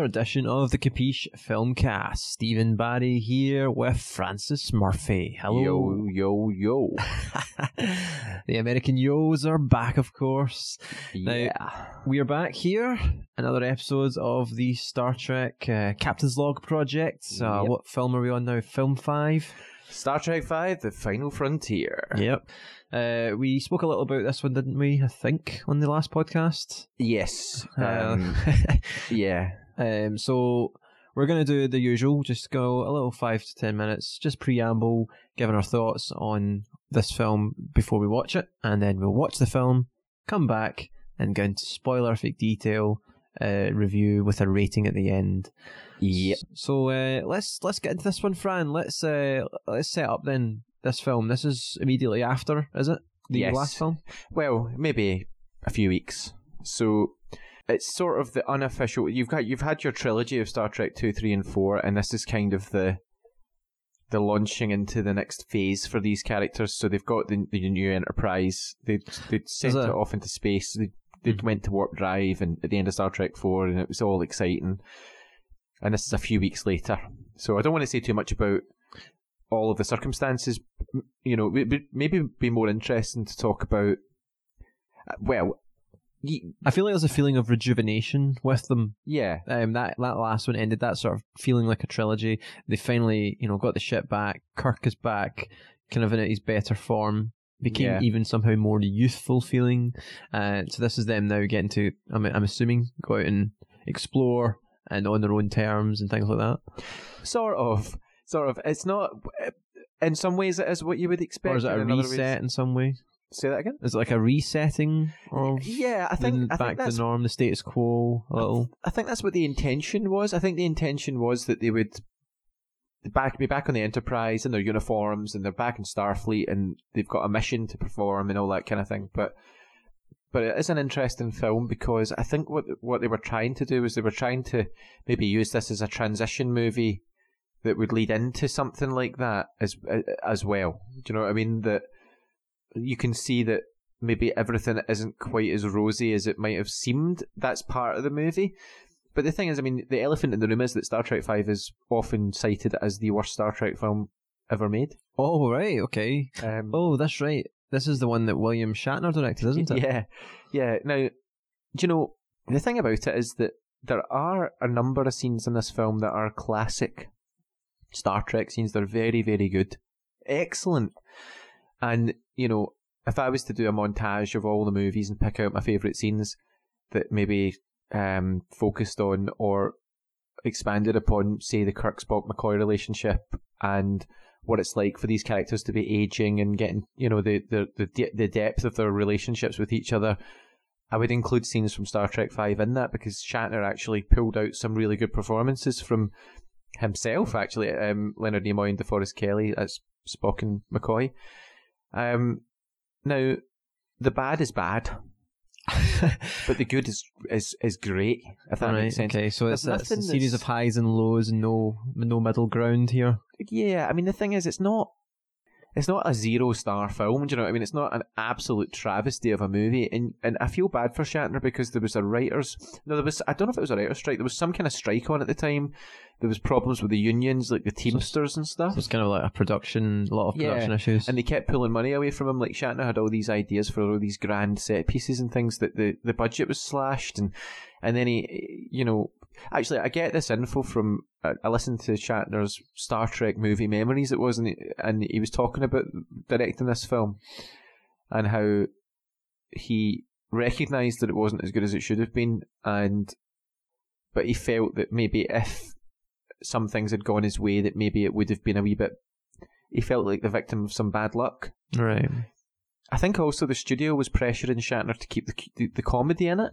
another edition of the Capiche Filmcast. Stephen Barry here with Francis Murphy. Hello. Yo, yo, yo. the American Yos are back, of course. Yeah. We are back here, another episode of the Star Trek uh, Captain's Log project. Uh, Yep. What film are we on now? Film 5? Star Trek Five: The Final Frontier. Yep. Uh, we spoke a little about this one, didn't we? I think, on the last podcast. Yes. Uh, Um, yeah. Um, so we're going to do the usual, just go a little five to ten minutes, just preamble, giving our thoughts on this film before we watch it, and then we'll watch the film, come back, and go into spoilerific detail uh, review with a rating at the end. Yep. So uh, let's let's get into this one, Fran. Let's uh, let's set up then this film. This is immediately after, is it? The Yes. last film. Well, maybe a few weeks. So it's sort of the unofficial. You've got you've had your trilogy of Star Trek two, three, and four, and this is kind of the the launching into the next phase for these characters. So they've got the, the new Enterprise. They they sent it off into space. They they Mhm. went to warp drive, and at the end of Star Trek four, and it was all exciting. And this is a few weeks later, so I don't want to say too much about all of the circumstances. You know, maybe be more interesting to talk about. uh, Well, I feel like there's a feeling of rejuvenation with them yeah, um, that that last one ended that sort of feeling like a trilogy. They finally, you know, got the ship back. Kirk is back, kind of in his better form. Became Yeah. even somehow more youthful feeling. Uh, so this is them now getting to. I'm, I'm assuming go out and explore and on their own terms and things like that. sort of, sort of. It's not. In some ways, it is what you would expect. Or is it a and in other reset ways- in some way? Say that again. Is it like a resetting of Yeah, I the- think I back think to the norm, the status quo a little? I think that's what the intention was. I think the intention was that they would back be back on the Enterprise in their uniforms and they're back in Starfleet and they've got a mission to perform and all that kind of thing. But but it is an interesting film because I think what what they were trying to do was they were trying to maybe use this as a transition movie that would lead into something like that as as well. Do you know what I mean? That you can see that maybe everything isn't quite as rosy as it might have seemed. That's part of the movie. But the thing is, I mean, the elephant in the room is that Star Trek Five is often cited as the worst Star Trek film ever made. Oh right, okay. Um, Oh, that's right. This is the one that William Shatner directed, isn't it? Yeah, yeah. Now, do you know the thing about it is that there are a number of scenes in this film that are classic Star Trek scenes. They're very, very good, excellent. And you know, if I was to do a montage of all the movies and pick out my favorite scenes that maybe um, focused on or expanded upon, say, the Kirk Spock McCoy relationship and what it's like for these characters to be aging and getting, you know, the the the, the depth of their relationships with each other. I would include scenes from Star Trek Five in that because Shatner actually pulled out some really good performances from himself. Actually, um, Leonard Nimoy and DeForest Kelley as Spock and McCoy. Um, now, the bad is bad, but the good is is is great. If that right, makes sense. okay. So it's, it's a series of highs and lows and no no middle ground here. Yeah, I mean the thing is, it's not. It's not a zero star film, do you know what I mean? It's not an absolute travesty of a movie, and and I feel bad for Shatner because there was a writers no, there was I don't know if it was a writer's strike. There was some kind of strike on at the time. There was problems with the unions, like the Teamsters and stuff. So it's kind of like a production, a lot of Yeah, production issues. and they kept pulling money away from him. Like Shatner had all these ideas for all these grand set pieces and things that the, the budget was slashed, and and then he, you know, actually I get this info from I I listened to Shatner's Star Trek movie memories. It was, and he, and he was talking about directing this film and how he recognized that it wasn't as good as it should have been, and but he felt that maybe if some things had gone his way, that maybe it would have been a wee bit. He felt like the victim of some bad luck. right. I think also the studio was pressuring Shatner to keep the the, the comedy in it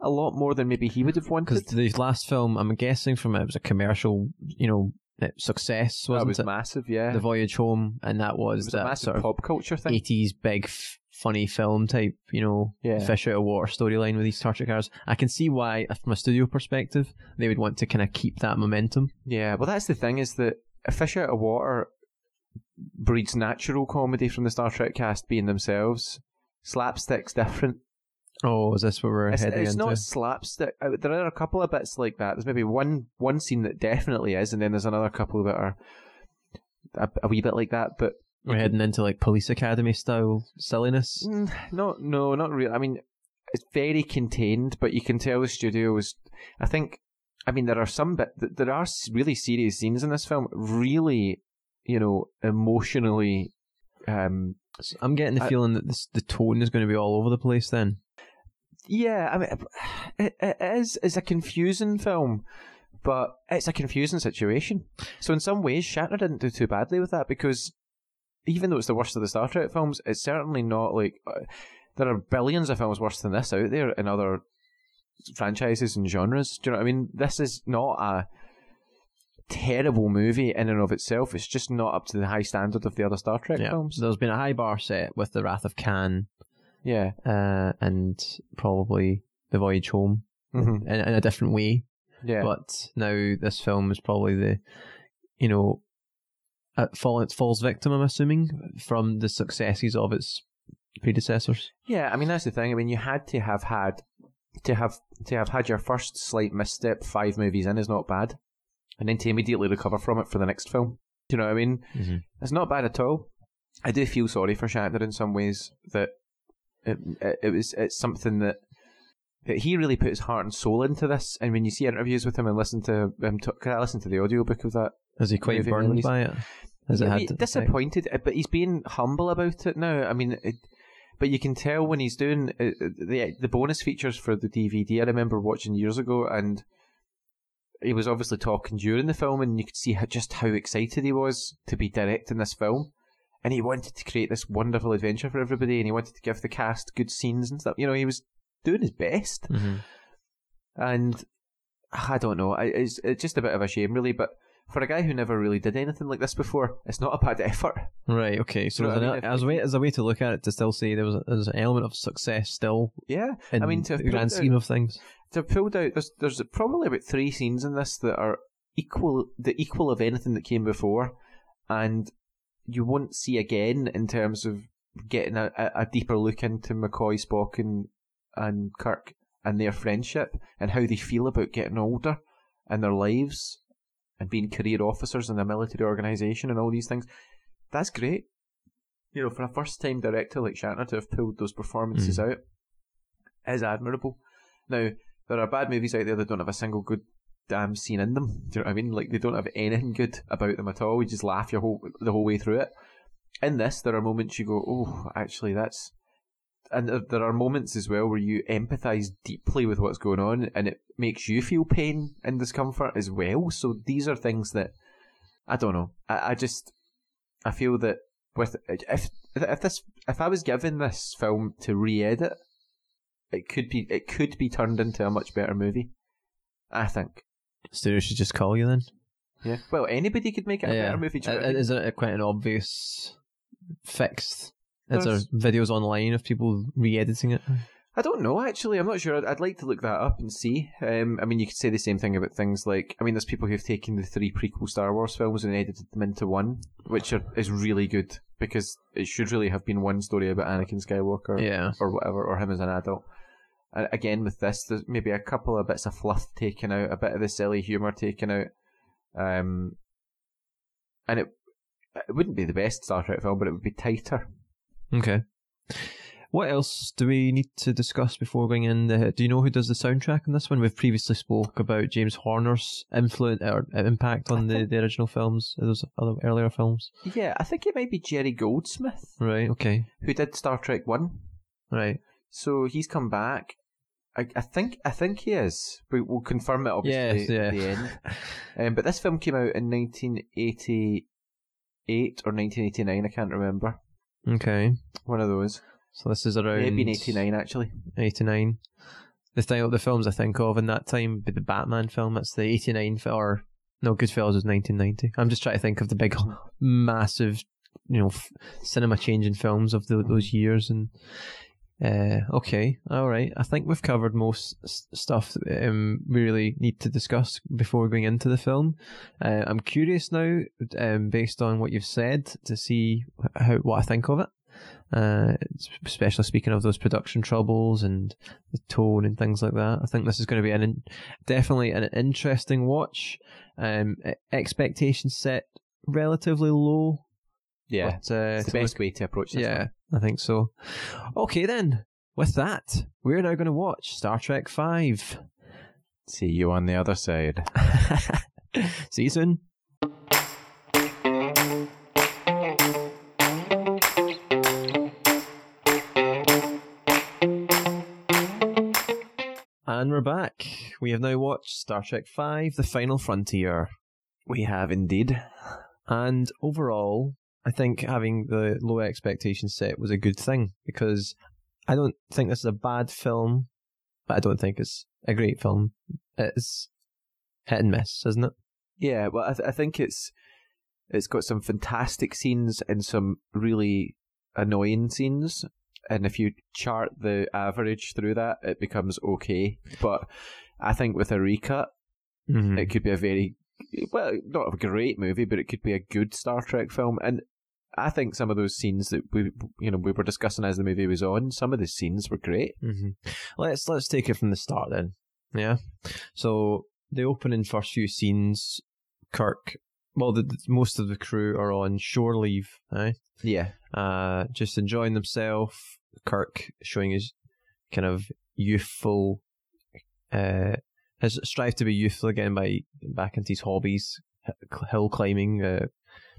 a lot more than maybe he would have wanted. Because the last film, I'm guessing from it, was a commercial, you know, uh, success, That wasn't was it? massive, yeah. The Voyage Home, and that was, was a that massive sort of pop culture thing. 80s big f- funny film type, you know, Yeah. fish out of water storyline with these Star Trek cars. I can see why, from a studio perspective, they would want to kind of keep that momentum. Yeah, well, that's the thing is that a fish out of water breeds natural comedy from the Star Trek cast being themselves. Slapstick's different. Oh, is this what we're It's, heading it's into? not slapstick. Uh, There are a couple of bits like that. There's maybe one one scene that definitely is, and then there's another couple that are a, a wee bit like that. But We're heading into like police academy style silliness. Mm, not no, not really. I mean, it's very contained, but you can tell the studio was. I think. I mean, there are some bit. th- There are really serious scenes in this film. Really, you know, emotionally. Um, I'm getting the I- feeling that this, the tone is going to be all over the place. Then yeah, I mean, it, it is. It's a confusing film, but it's a confusing situation. So in some ways, Shatner didn't do too badly with that because even though it's the worst of the Star Trek films, it's certainly not like uh, there are billions of films worse than this out there in other franchises and genres. Do you know what I mean? This is not a terrible movie in and of itself. It's just not up to the high standard of the other Star Trek yeah, films. there's been a high bar set with the Wrath of Khan Yeah. uh, and probably the Voyage Home hmm in, in a different way. Yeah. But now this film is probably the, you know, it fall, it falls victim. I'm assuming from the successes of its predecessors. Yeah, I mean that's the thing. I mean, you had to have had to have to have had your first slight misstep five movies in is not bad, and then to immediately recover from it for the next film. Do you know what I mean? Mm-hmm. It's not bad at all. I do feel sorry for Shatner in some ways that it it, it was it's something that. that He really put his heart and soul into this, and when you see interviews with him and listen to him, talk, I listened to the audiobook of that Is he quite burned by it? Has it had disappointed, uh, but he's being humble about it now. I mean, it, but you can tell when he's doing uh, the the bonus features for the DVD. I remember watching years ago, and he was obviously talking during the film, and you could see how, just how excited he was to be directing this film, and he wanted to create this wonderful adventure for everybody, and he wanted to give the cast good scenes and stuff. You know, he was doing his best, Mhm. and I don't know. I- It's, it's just a bit of a shame, really, but. For a guy who never really did anything like this before, it's not a bad effort. Right. Okay. So You know what I an, as, a way, as a way to look at it, to still say there was a, there's an element of success still Yeah, I mean, to the grand pulled scheme of things. to have pulled out there's there's probably about three scenes in this that are equal the equal of anything that came before, and you won't see again in terms of getting a, a, deeper look into McCoy, Spock, and and Kirk and their friendship and how they feel about getting older and their lives and being career officers in a military organisation and all these things. That's great. You know, for a first time director like Shatner to have pulled those performances mm. out is admirable. Now, there are bad movies out there that don't have a single good damn scene in them. Do you know what I mean? Like they don't have anything good about them at all. You just laugh your whole the whole way through it. In this, there are moments you go, "Oh, actually, that's," and there- are moments as well where you empathise deeply with what's going on, and it makes you feel pain and discomfort as well. So these are things that I don't know. I, I just I feel that with if if this if I was given this film to re-edit, it could be it could be turned into a much better movie. I think. Studio should just call you then. Yeah. Well, anybody could make it a better movie. do what I mean? Is it quite an obvious fixed? Is there There's- videos online of people re-editing it? I don't know. Actually, I'm not sure. I'd, I'd like to look that up and see. Um, I mean, you could say the same thing about things like. I mean, there's people who've taken the three prequel Star Wars films and edited them into one, which are, is really good because it should really have been one story about Anakin Skywalker. Yeah. or whatever, or him as an adult. Again, with this, there's maybe a couple of bits of fluff taken out, a bit of the silly humor taken out, um, and it it wouldn't be the best Star Trek film, but it would be tighter. Okay. What else do we need to discuss before going in? The, do you know who does the soundtrack in this one? We've previously spoke about James Horner's influence or impact on the, the original films, those other earlier films. Yeah, I think it might be Jerry Goldsmith Right. Okay. who did Star Trek One. Right. So he's come back. I, I think I think he is. We, we'll confirm it obviously Yes, yeah. at the end. Um, but this film came out in 1988 or 1989. I can't remember. Okay. One of those. So this is around Maybe in 89 actually. 89. The style, of the films I think of in that time would be the Batman film. That's the 89 film, or no, Goodfellas was 1990. I'm just trying to think of the big, massive, you know, f- cinema changing films of the, those years. And uh, okay, all right. I think we've covered most stuff um, we really need to discuss before going into the film. Uh, I'm curious now, um, based on what you've said, to see how what I think of it. Uh, especially speaking of those production troubles and the tone and things like that. I think this is going to be an in, definitely an interesting watch. Um, expectations set relatively low. Yeah, but, uh, it's the to best look- way to approach this. yeah, one. I think so. Okay, then. With that, we're now going to watch Star Trek Five. See you on the other side. See you soon. And we're back. We have now watched Star Trek V The Final Frontier. We have indeed. And overall, I think having the low expectations set was a good thing because I don't think this is a bad film, but I don't think it's a great film. It's hit and miss, isn't it? Yeah, well, I, th- I think it's it's got some fantastic scenes and some really annoying scenes. And if you chart the average through that, it becomes okay. But I think with a recut, Mm-hmm. it could be a very well, not a great movie, but it could be a good Star Trek film. And I think some of those scenes that we you know we were discussing as the movie was on, some of the scenes were great. hmm Let's let's take it from the start then. Yeah. So the opening first few scenes, Kirk. Well, the, the- most of the crew are on shore leave. Eh? Yeah, uh, just enjoying themselves. Kirk showing his kind of youthful, uh, his strive to be youthful again by back into his hobbies, hill climbing, uh,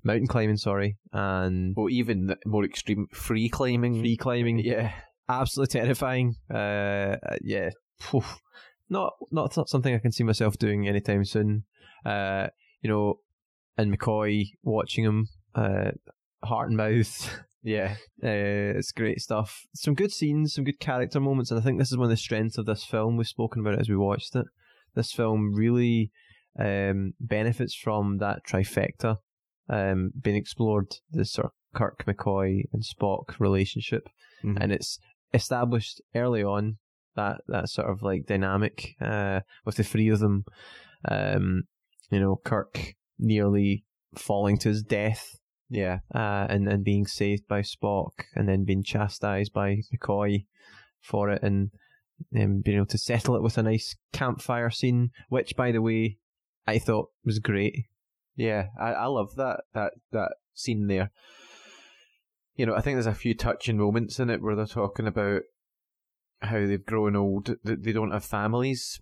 mountain climbing, sorry, and or even more extreme free climbing. free climbing. Yeah, absolutely terrifying. Uh, yeah, Phew. not not not something I can see myself doing anytime soon. Uh, you know, and McCoy watching him, uh, heart and mouth. yeah, Uh, it's great stuff. Some good scenes, some good character moments, and I think this is one of the strengths of this film. We've spoken about it as we watched it. This film really um, benefits from that trifecta um, being explored. The sort of Kirk, McCoy, and Spock relationship, Mhm. and it's established early on that that sort of like dynamic uh, with the three of them. Um, you know, Kirk nearly falling to his death yeah, uh, and and being saved by Spock, and then being chastised by McCoy for it, and um, being able to settle it with a nice campfire scene, which, by the way, I thought was great. Yeah, I, I love that that that scene there. You know, I think there's a few touching moments in it where they're talking about how they've grown old. They, they don't have families.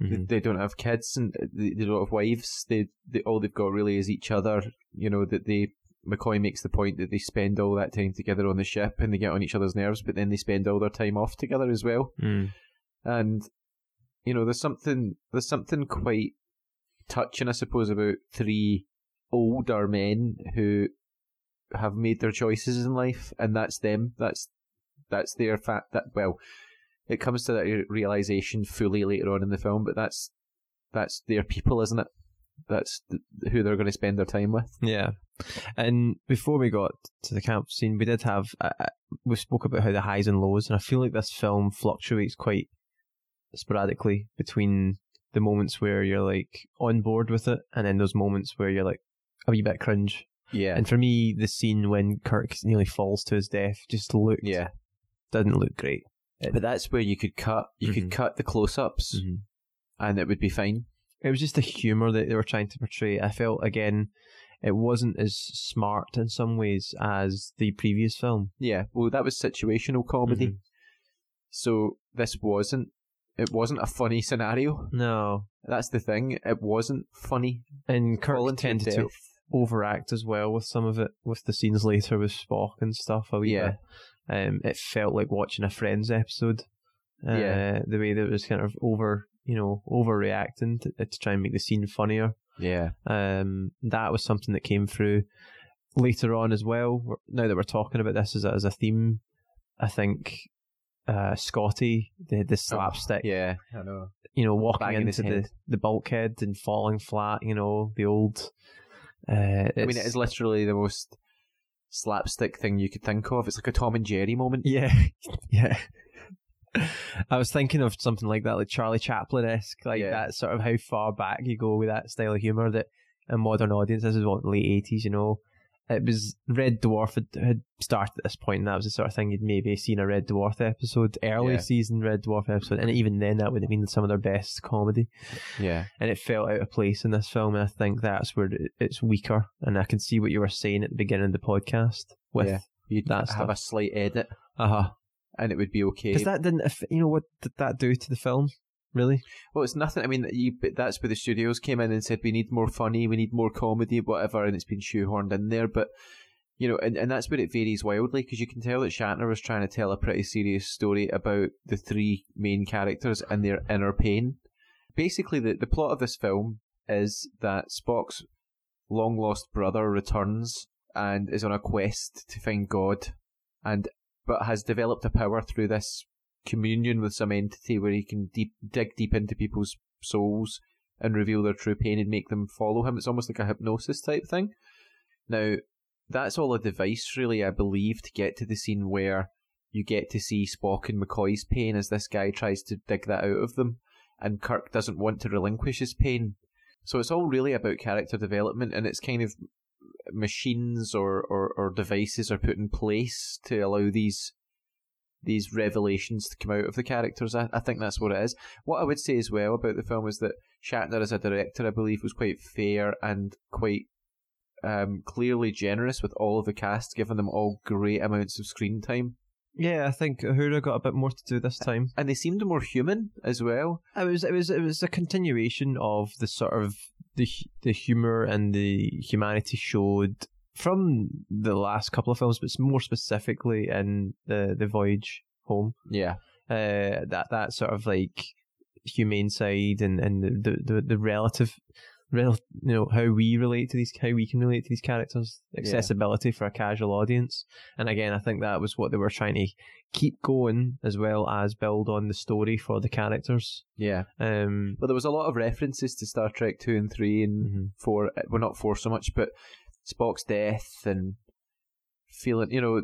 They, they don't have kids, and they, they don't have wives. They, they all they've got really is each other. You know that they McCoy makes the point that they spend all that time together on the ship and they get on each other's nerves, but then they spend all their time off together as well. Mm. And you know, there's something there's something quite touching, I suppose, about three older men who have made their choices in life, and that's them. That's that's their fact. That well, it comes to that realization fully later on in the film, but that's that's their people, isn't it? That's th- who they're going to spend their time with. Yeah, and before we got to the camp scene, we did have uh, uh, we spoke about how the highs and lows, and I feel like this film fluctuates quite sporadically between the moments where you're like on board with it, and then those moments where you're like a wee bit cringe. Yeah, And for me, the scene when Kirk nearly falls to his death just looked yeah. didn't look great. But that's where you could cut. You Mhm. could cut the close-ups, and it would be fine. It was just the humor that they were trying to portray. I felt again, it wasn't as smart in some ways as the previous film. Yeah, well, that was situational comedy. Mhm. So this wasn't. It wasn't a funny scenario. No, That's the thing. It wasn't funny. and Kirk to tended to overact as well with some of it, with the scenes later with Spock and stuff. A wee Yeah. bit. Um, it felt like watching a Friends episode. Uh, Yeah. the way that it was kind of over, you know, overreacting to, to try and make the scene funnier. Yeah, Um, that was something that came through later on as well. Now that we're talking about this as a, as a theme, I think uh, Scotty, the the slapstick, yeah, I know. you know, walking Banging into the, the bulkhead and falling flat, you know, the old. Uh, I mean, it's- literally the most slapstick thing you could think of. It's like a Tom and Jerry moment. Yeah, yeah. I was thinking of something like that, like Charlie Chaplin esque, like Yeah. that sort of how far back you go with that style of humor. That a modern audience, this is what late eighties, you know, it was Red Dwarf had, had started at this point, and that was the sort of thing you'd maybe seen a Red Dwarf episode, early Yeah. season Red Dwarf episode, and even then that would have been some of their best comedy. Yeah. and it felt out of place in this film. And I think that's where it's weaker. And I can see what you were saying at the beginning of the podcast with Yeah. You'd that have stuff. a slight edit uh huh and it would be okay. because that didn't you know what did that do to the film really? Well, it's nothing. I mean, you, that's where the studios came in and said we need more funny, we need more comedy, whatever, and it's been shoehorned in there. But you know, and, and that's where it varies wildly because you can tell that Shatner was trying to tell a pretty serious story about the three main characters and their inner pain. Basically, the the plot of this film is that Spock's long lost brother returns and is on a quest to find God, and but has developed a power through this communion with some entity where he can deep dig deep into people's souls and reveal their true pain and make them follow him. It's almost like a hypnosis type thing. Now, that's all a device, really, I believe, to get to the scene where you get to see Spock and McCoy's pain as this guy tries to dig that out of them, and Kirk doesn't want to relinquish his pain. So it's all really about character development, and it's kind of machines or, or, or devices are put in place to allow these these revelations to come out of the characters. I, I think that's what it is. What I would say as well about the film is that Shatner as a director, I believe, was quite fair and quite um, clearly generous with all of the cast, giving them all great amounts of screen time. Yeah, I think Uhura got a bit more to do this time. And they seemed more human as well. It was it was it was a continuation of the sort of the the humor and the humanity showed from the last couple of films, but more specifically in the the voyage home. Yeah. uh, that that sort of like humane side and and the the, the, the relative rel- you know how we relate to these how we can relate to these characters accessibility for a casual audience and again i think that was what they were trying to keep going as well as build on the story for the characters Yeah. um But there was a lot of references to Star Trek 2 and 3 and mhm. 4. Well, not 4 so much, but Spock's death and feeling, you know,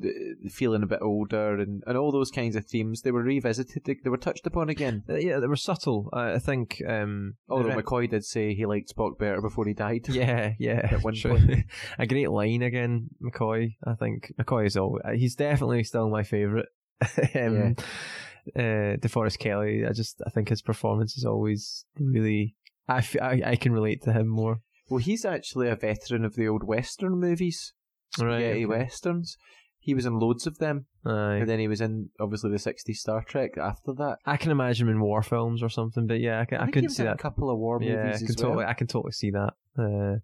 feeling a bit older and, and all those kinds of themes. They were revisited, they, they were touched upon again. Uh, yeah they were subtle i, I think um Although McCoy did say he liked Spock better before he died. Yeah, yeah. At one true. point. a great line again, McCoy. I think McCoy is all. He's definitely still my favorite. um, uh, DeForest Kelley. I just I think his performance is always really. I, f- I, I can relate to him more. Well, he's actually a veteran of the old Western movies, Right, spaghetti. Westerns. He was in loads of them, Aye. and then he was in obviously the '60s Star Trek after that. I can imagine him in war films or something, but yeah, I can. I, think could he was see that. a couple of war yeah, I movies can as totally. well. I can totally see that. Uh,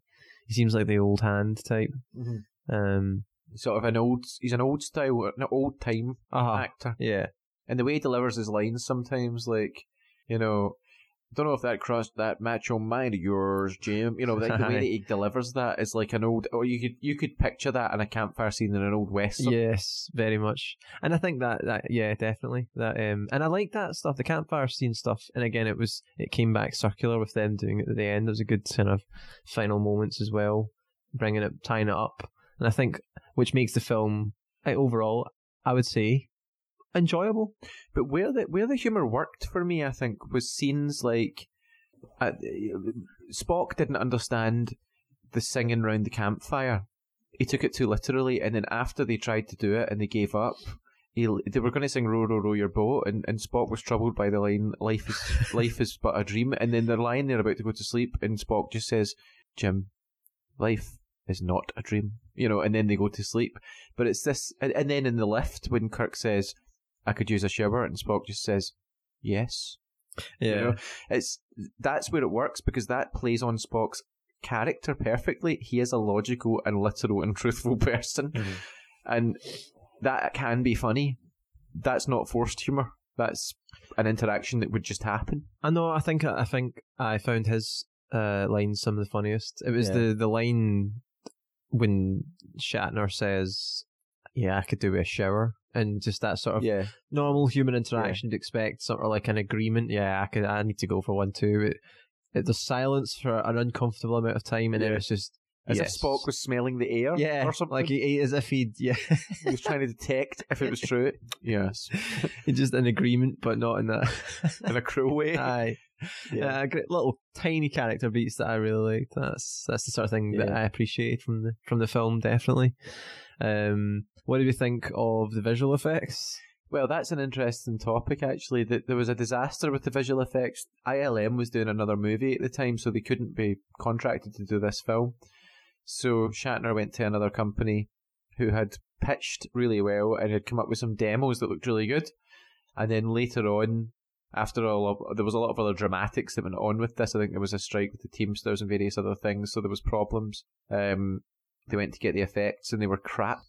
he seems like the old hand type. Mhm. Um. Sort of an old. He's an old style, an old time Uh-huh. actor. Yeah. and the way he delivers his lines sometimes, like you know, don't know if that crossed that macho mind of yours, Jim. You know, like the way that he delivers that is like an old. Or you could you could picture that in a campfire scene in an old western. Yes, very much. And I think that, that yeah, definitely. That um and I like that stuff, the campfire scene stuff. And again it was it came back circular with them doing it at the end. There was a good kind of final moments as well, bringing it tying it up. And I think which makes the film overall, I would say, enjoyable. But where the where the humor worked for me, I think, was scenes like uh, Spock didn't understand the singing round the campfire. He took it too literally, and then after they tried to do it and they gave up, he, they were going to sing "Row, row, row your boat," and, and Spock was troubled by the line "Life is life is but a dream," and then they're lying there about to go to sleep, and Spock just says, "Jim, life is not a dream," you know, and then they go to sleep. But it's this, and, and then in the lift when Kirk says, "I could use a shower," and Spock just says, "Yes." You know, it's that's where it works because that plays on Spock's character perfectly. He is a logical and literal and truthful person, Mhm. and that can be funny. That's not forced humor. That's an interaction that would just happen. I know. I think I think I found his uh, lines some of the funniest. It was Yeah. the the line when Shatner says, "Yeah, I could do with a shower," and just that sort of Yeah, normal human interaction to expect, sort of like an agreement. Yeah, I could. I need to go for one too. It, it, there's silence for an uncomfortable amount of time, and then Yeah. it's just as yes. if Spock was smelling the air, yeah, or something. like he, he- as if he'd yeah, he was trying to detect if it was true. Yes, he's just an agreement, but not in that. in a cruel way. Aye. Yeah. Uh, great little tiny character beats that I really liked. That's that's the sort of thing that I appreciate from the from the film. Definitely. Um, what do we think of the visual effects? Well, that's an interesting topic, actually. That there was a disaster with the visual effects. ILM was doing another movie at the time, so they couldn't be contracted to do this film. So Shatner went to another company who had pitched really well and had come up with some demos that looked really good. And then later on, after all, there was a lot of other dramatics that went on with this. I think there was a strike with the Teamsters and various other things, so there was problems. Um, they went to get the effects and they were crap.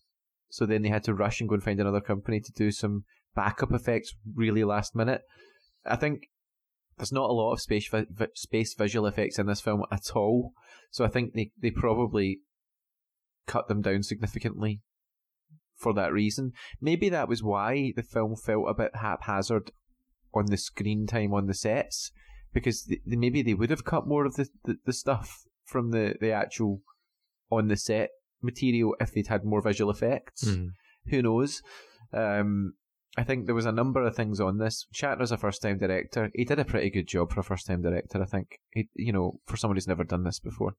So then they had to rush and go and find another company to do some backup effects really last minute. I think there's not a lot of space vi- space visual effects in this film at all. So I think they, they probably cut them down significantly for that reason. Maybe that was why the film felt a bit haphazard on the screen time on the sets because th maybe they would have cut more of the, the, the stuff from the, the actual on the set material if they'd had more visual effects. Who knows? Um, I think there was a number of things on this. Shatner's a first time director. He did a pretty good job for a first time director, I think. He, you know, for somebody who's never done this before.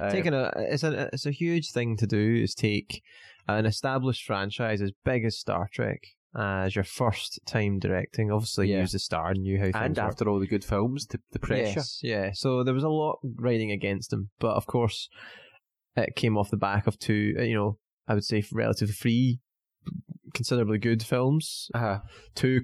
Uh, Taking a it's a it's a huge thing to do is take an established franchise as big as Star Trek as your first time directing. Obviously, Yeah. use the star and knew how things and work. after all the good films, the, the pressure. Yes, yeah. So there was a lot riding against him, but of course, it came off the back of two, uh, you know, I would say relatively free, considerably good films. Uh-huh. Two,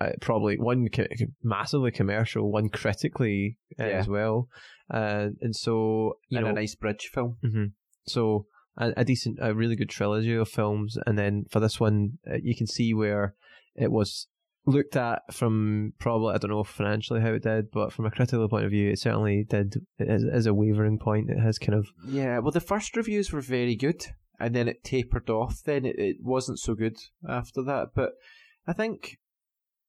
uh, probably one co- massively commercial, one critically uh, Yeah. as well, uh, and so you and know, a nice bridge film. hmm So a, a decent, a really good trilogy of films, and then for this one, uh, you can see where it was looked at from probably I don't know financially how it did, but from a critical point of view, it certainly did. It is, a wavering point. It has kind of Yeah, well, the first reviews were very good, and then it tapered off. Then it, it wasn't so good after that. But I think,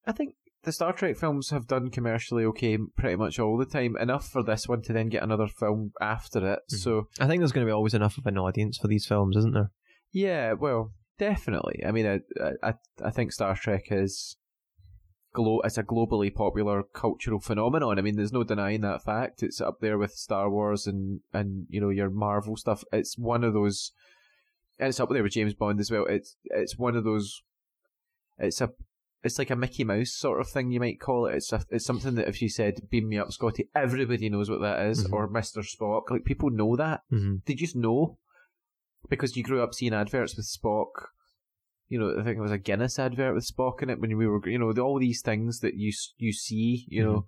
I think the Star Trek films have done commercially okay pretty much all the time. Enough for this one to then get another film after it. Mhm. So I think there's going to be always enough of an audience for these films, isn't there? yeah, well, definitely. I mean, I I I think Star Trek is. Glo- it's a globally popular cultural phenomenon. I mean, there's no denying that fact. It's up there with Star Wars and, and you know your Marvel stuff. It's one of those, and it's up there with James Bond as well. It's it's one of those. It's a it's like a Mickey Mouse sort of thing you might call it. It's a, it's something that if you said "Beam me up, Scotty," everybody knows what that is, Mhm. or Mister Spock. Like people know that. Mm-hmm. They just know because you grew up seeing adverts with Spock. You know, I think it was a Guinness advert with Spock in it when we were, you know, all these things that you you see, you know,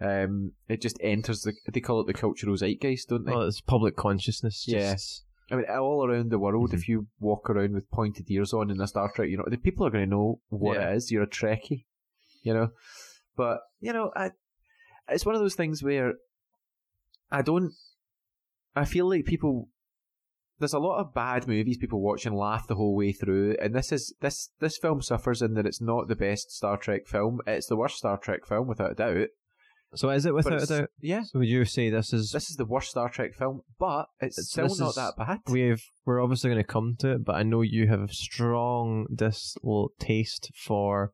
um, it just enters the. They call it the cultural zeitgeist, don't they? Well, it's public consciousness. Yes. I mean, all around the world, Mhm. if you walk around with pointed ears on in a Star Trek, you know, the people are going to know what Yeah. it is. You're a Trekkie, you know. But you know, I, it's one of those things where I don't. I feel like people. There's a lot of bad movies people watch and laugh the whole way through, and this is this this film suffers in that it's not the best Star Trek film. It's the worst Star Trek film without a doubt. So is it without a doubt? Yeah, So would you say this is this is the worst Star Trek film, but it's It's- still this not is- that bad. We've we're obviously going to come to it, but I know you have a strong distaste for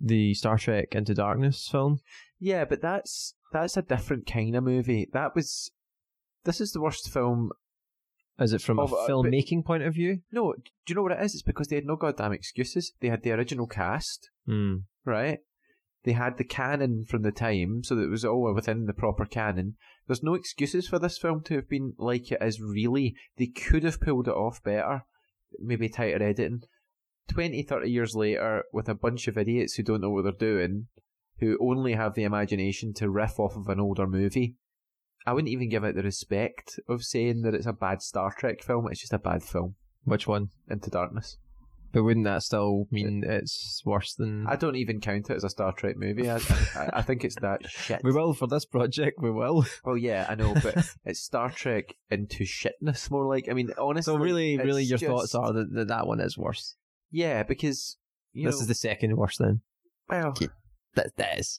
the Star Trek Into Darkness film. Yeah, but that's that's a different kind of movie. That was this is the worst film. Is it from Of, a uh, but- filmmaking point of view? No, do you know what it is? It's because they had no goddamn excuses. They had the original cast, Hmm. right? They had the canon from the time, so that it was all within the proper canon. There's no excuses for this film to have been like it is really. They could have pulled it off better, maybe tighter editing. 20, 30 years later, with a bunch of idiots who don't know what they're doing, who only have the imagination to riff off of an older movie, I wouldn't even give it the respect of saying that it's a bad Star Trek film. It's just a bad film. Which one? Into Darkness. But wouldn't that still mean it's worse than? I don't even count it as a Star Trek movie. I, I, I think it's that shit. we will for this project. We will. Well, yeah, I know, but it's Star Trek into shitness more like. I mean, honestly. So really, really, your just- thoughts are that, that that one is worse. Yeah, because this know, is the second worst. Then well. that that is.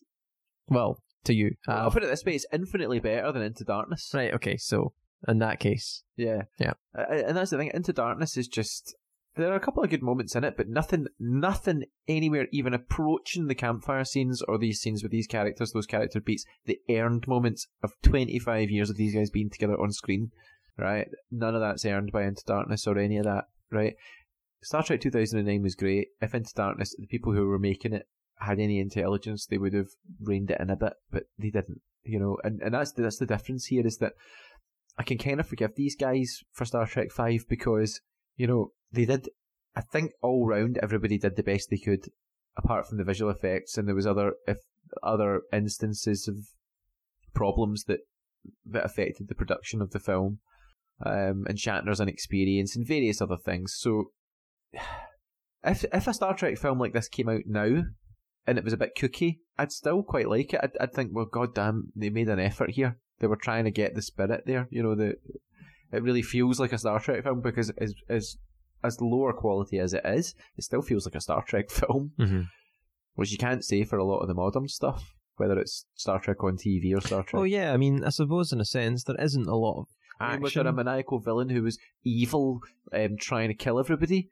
Well, to you. Uh, I'll put it this way: it's infinitely better than Into Darkness. right. Okay. So in that case, Yeah, Yeah. Uh, and that's the thing. Into Darkness is just there are a couple of good moments in it, but nothing, nothing anywhere even approaching the campfire scenes or these scenes with these characters, those character beats, the earned moments of 25 years of these guys being together on screen, right? None of that's earned by Into Darkness or any of that, right? Star Trek 2009 was great. If Into Darkness, the people who were making it had any intelligence, they would have reined it in a bit, but they didn't, you know, and, and that's, that's the difference here is that I can kind of forgive these guys for Star Trek 5 because, you know, they did. I think all round everybody did the best they could, apart from the visual effects, and there was other if other instances of problems that that affected the production of the film, um, and Shatner's inexperience and various other things. So, if if a Star Trek film like this came out now, and it was a bit kooky, I'd still quite like it. I'd, I'd think, well, goddamn, they made an effort here. They were trying to get the spirit there. You know, the it really feels like a Star Trek film because as as as lower quality as it is, it still feels like a Star Trek film, Mm-hmm. which you can't say for a lot of the modern stuff, whether it's Star Trek on TV or Star Trek. Oh yeah, I mean, I suppose in a sense there isn't a lot of I mean, was action. there a maniacal villain who was evil, um, trying to kill everybody?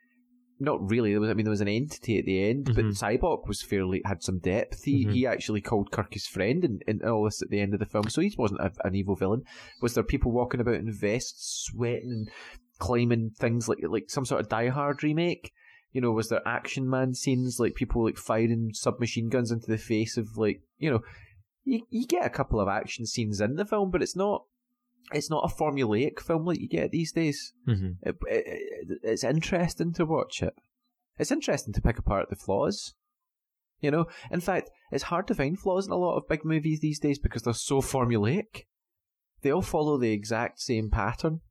Not really. There was, I mean, there was an entity at the end, but Mhm. Sybok was fairly had some depth. He Mhm. he actually called Kirk his friend, and, and all this at the end of the film. So he wasn't a, an evil villain. Was there people walking about in vests, sweating, and climbing things like like some sort of Die Hard remake? You know, was there action man scenes like people like firing submachine guns into the face of like you know, you you get a couple of action scenes in the film, but it's not it's not a formulaic film like you get these days. Mm-hmm. It, it, it- it's interesting to watch it. It's interesting to pick apart the flaws. You know, in fact, it's hard to find flaws in a lot of big movies these days because they're so formulaic. They all follow the exact same pattern.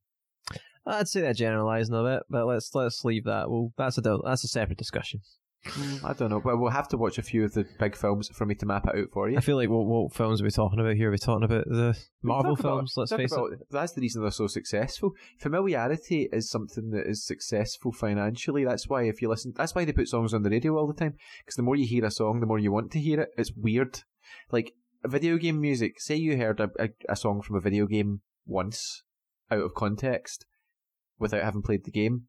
I'd say that generalising a bit, but let's let's leave that. Well, that's a that's a separate discussion. Mm, I don't know, but we'll have to watch a few of the big films for me to map it out for you. I feel like what what films are we talking about here? Are we talking about the Marvel about- films? let's face about- That's the reason they're so successful. Familiarity is something that is successful financially. That's why if you listen, that's why they put songs on the radio all the time. Because the more you hear a song, the more you want to hear it. It's weird. Like video game music. Say you heard a, a, a song from a video game once, out of context, without having played the game.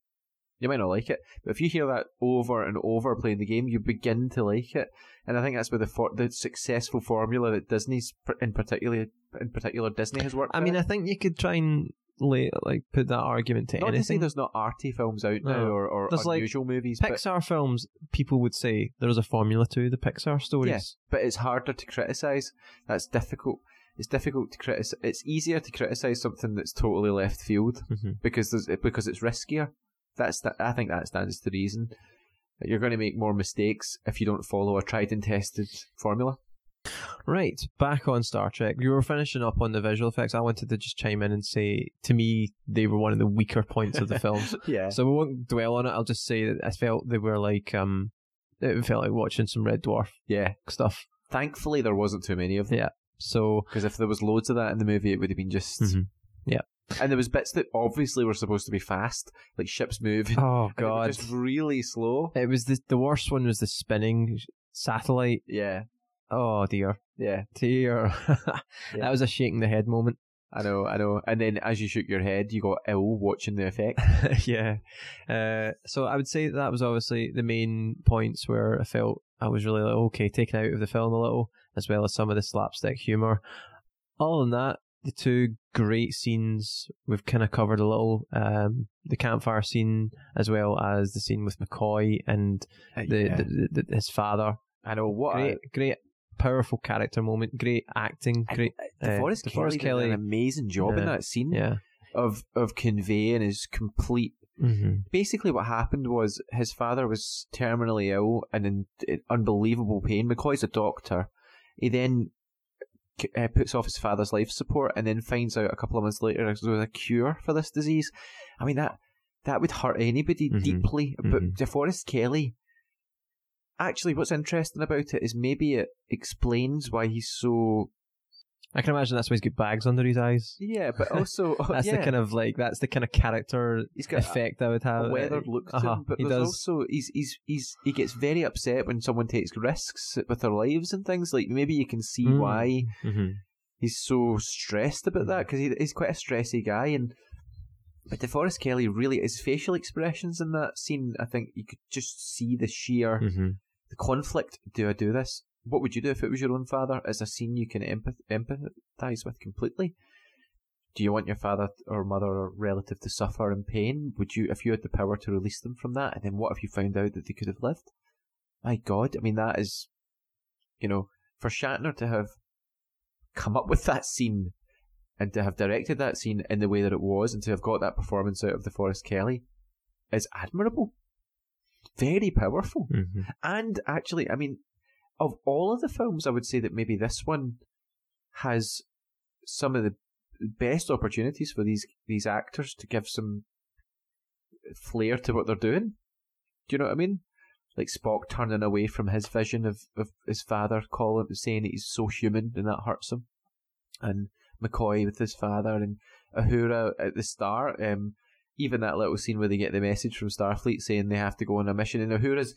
You might not like it, but if you hear that over and over playing the game, you begin to like it. And I think that's where the for- the successful formula that Disney's pr- in particular in particular Disney has worked. I mean, with. I think you could try and lay, like put that argument to not to anything. there's not arty films out now or, or There's, like, unusual movies, but, Pixar films, people would say there's a formula to the Pixar stories. Yeah. but it's harder to criticize. That's difficult. It's difficult to criticize. It's easier to criticize something that's totally left field Mhm. because there's because it's riskier. That's the, I think that stands to reason. That You're going to make more mistakes if you don't follow a tried and tested formula. Right, back on Star Trek. You were finishing up on the visual effects. I wanted to just chime in and say, to me, they were one of the weaker points of the films. Yeah. So we won't dwell on it. I'll just say that I felt they were like, um, it felt like watching some Red Dwarf Yeah. stuff. Thankfully, there wasn't too many of them. Yeah. So, Because if there was loads of that in the movie, it would have been just. Mhm. Yeah. And there was bits that obviously were supposed to be fast, like ships moving. oh and it was god, just really slow. it was the the worst one was the spinning satellite. Yeah, Oh dear, yeah, dear. That was a shaking the head moment. I know, I know. And then as you shook your head, you got ill watching the effect. yeah. Uh, so I would say that was obviously the main points where I felt I was really like, okay, taken out of the film a little, as well as some of the slapstick humor. Other than that, the two great scenes we've kind of covered a little. Um, the campfire scene, as well as the scene with McCoy and the, Yeah. the, the, the his father. I know what. Great, great, powerful character moment. Great acting. Great. I, DeForest, uh, Kelley, DeForest did an amazing job in that scene Yeah. of of conveying his complete. hmm Basically, what happened was his father was terminally ill and in, in unbelievable pain. McCoy's a doctor. He then uh, puts off his father's life support and then finds out a couple of months later there's a cure for this disease. I mean that that would hurt anybody Mhm. deeply, but Mhm. DeForest Kelley. Actually, what's interesting about it is maybe it explains why he's so I can imagine that's why he's got bags under his eyes. yeah, but also That's yeah, the kind of like that's the kind of character he's got effect I would have. a weathered look to Uh-huh, him, but he there's does. also he's he's he's he gets very upset when someone takes risks with their lives and things. Like maybe you can see Mm. why hmm he's so stressed about that because he, he's quite a stressy guy and But DeForest Kelley really his facial expressions in that scene. I think you could just see the sheer Mm-hmm. the conflict. Do I do this? What would you do if it was your own father? Is a scene you can empath- empathize with completely. Do you want your father or mother or relative to suffer in pain? Would you, if you had the power to release them from that, and then what if you found out that they could have lived? My God, I mean that is, you know, for Shatner to have come up with that scene and to have directed that scene in the way that it was, and to have got that performance out of DeForest Kelley, is admirable. Very powerful. Mm-hmm. And actually, I mean, of all of the films, I would say that maybe this one has some of the best opportunities for these these actors to give some flair to what they're doing. Do you know what I mean? Like Spock turning away from his vision of, of his father, calling saying that he's so human and that hurts him, and McCoy with his father and Uhura at the start. Um, even that little scene where they get the message from Starfleet saying they have to go on a mission, and Uhura's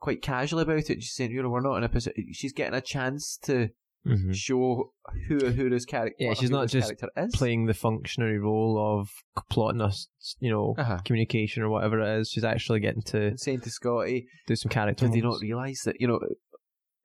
quite casual about it. She's saying, "You know, we're not in a position." She's getting a chance to Mm-hmm. show who Uhura's character. Yeah, she's not just. Playing the functionary role of plotting us, you know, Uh-huh. communication or whatever it is. She's actually getting to and saying to Scotty, do some character. did they not realise that you know?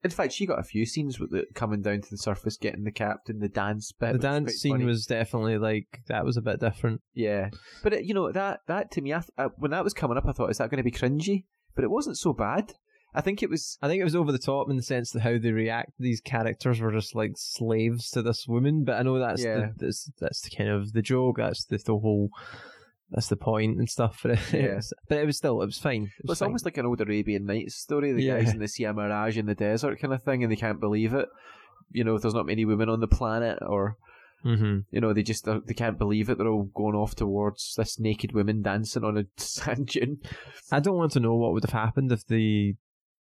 In fact, she got a few scenes with it coming down to the surface, getting the captain, the dance bit. The dance scene funny. was definitely like that was a bit different. yeah, but it, you know that that to me, I th- uh, when that was coming up, I thought, is that going to be cringy? But it wasn't so bad. I think it was. I think it was over the top in the sense that how they react. These characters were just like slaves to this woman, but I know that's Yeah. the, that's that's the kind of the joke. That's the, the whole. That's the point and stuff. But it, Yeah. was, but it was still it was fine. It Well, was it's almost like an old Arabian Nights story. The Yeah. guys in the see a mirage in the desert kind of thing, and they can't believe it. You know, if there's not many women on the planet, or hmm you know, they just uh, they can't believe it. They're all going off towards this naked woman dancing on a sand dune. I don't want to know what would have happened if the,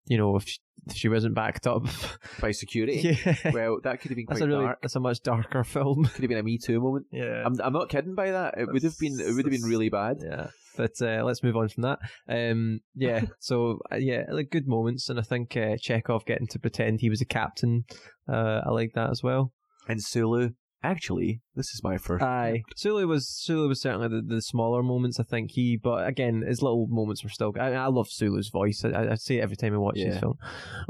you know, if she, if she wasn't backed up. by security. yeah, Well, that could have been quite that's a really dark. that's a much darker film. Could have been a Me Too moment. Yeah. I'm, I'm not kidding by that. It would have been it would have been really bad. Yeah, but uh, let's move on from that. Um, yeah, so uh, yeah, like good moments, and I think uh, Chekhov getting to pretend he was a captain, uh, I like that as well. And Sulu, actually, this is my first. Aye, Sulu was Sulu was certainly the, the smaller moments. I think he, but again, his little moments were still. I, I love Sulu's voice. I, I say it every time I watch Yeah. this film.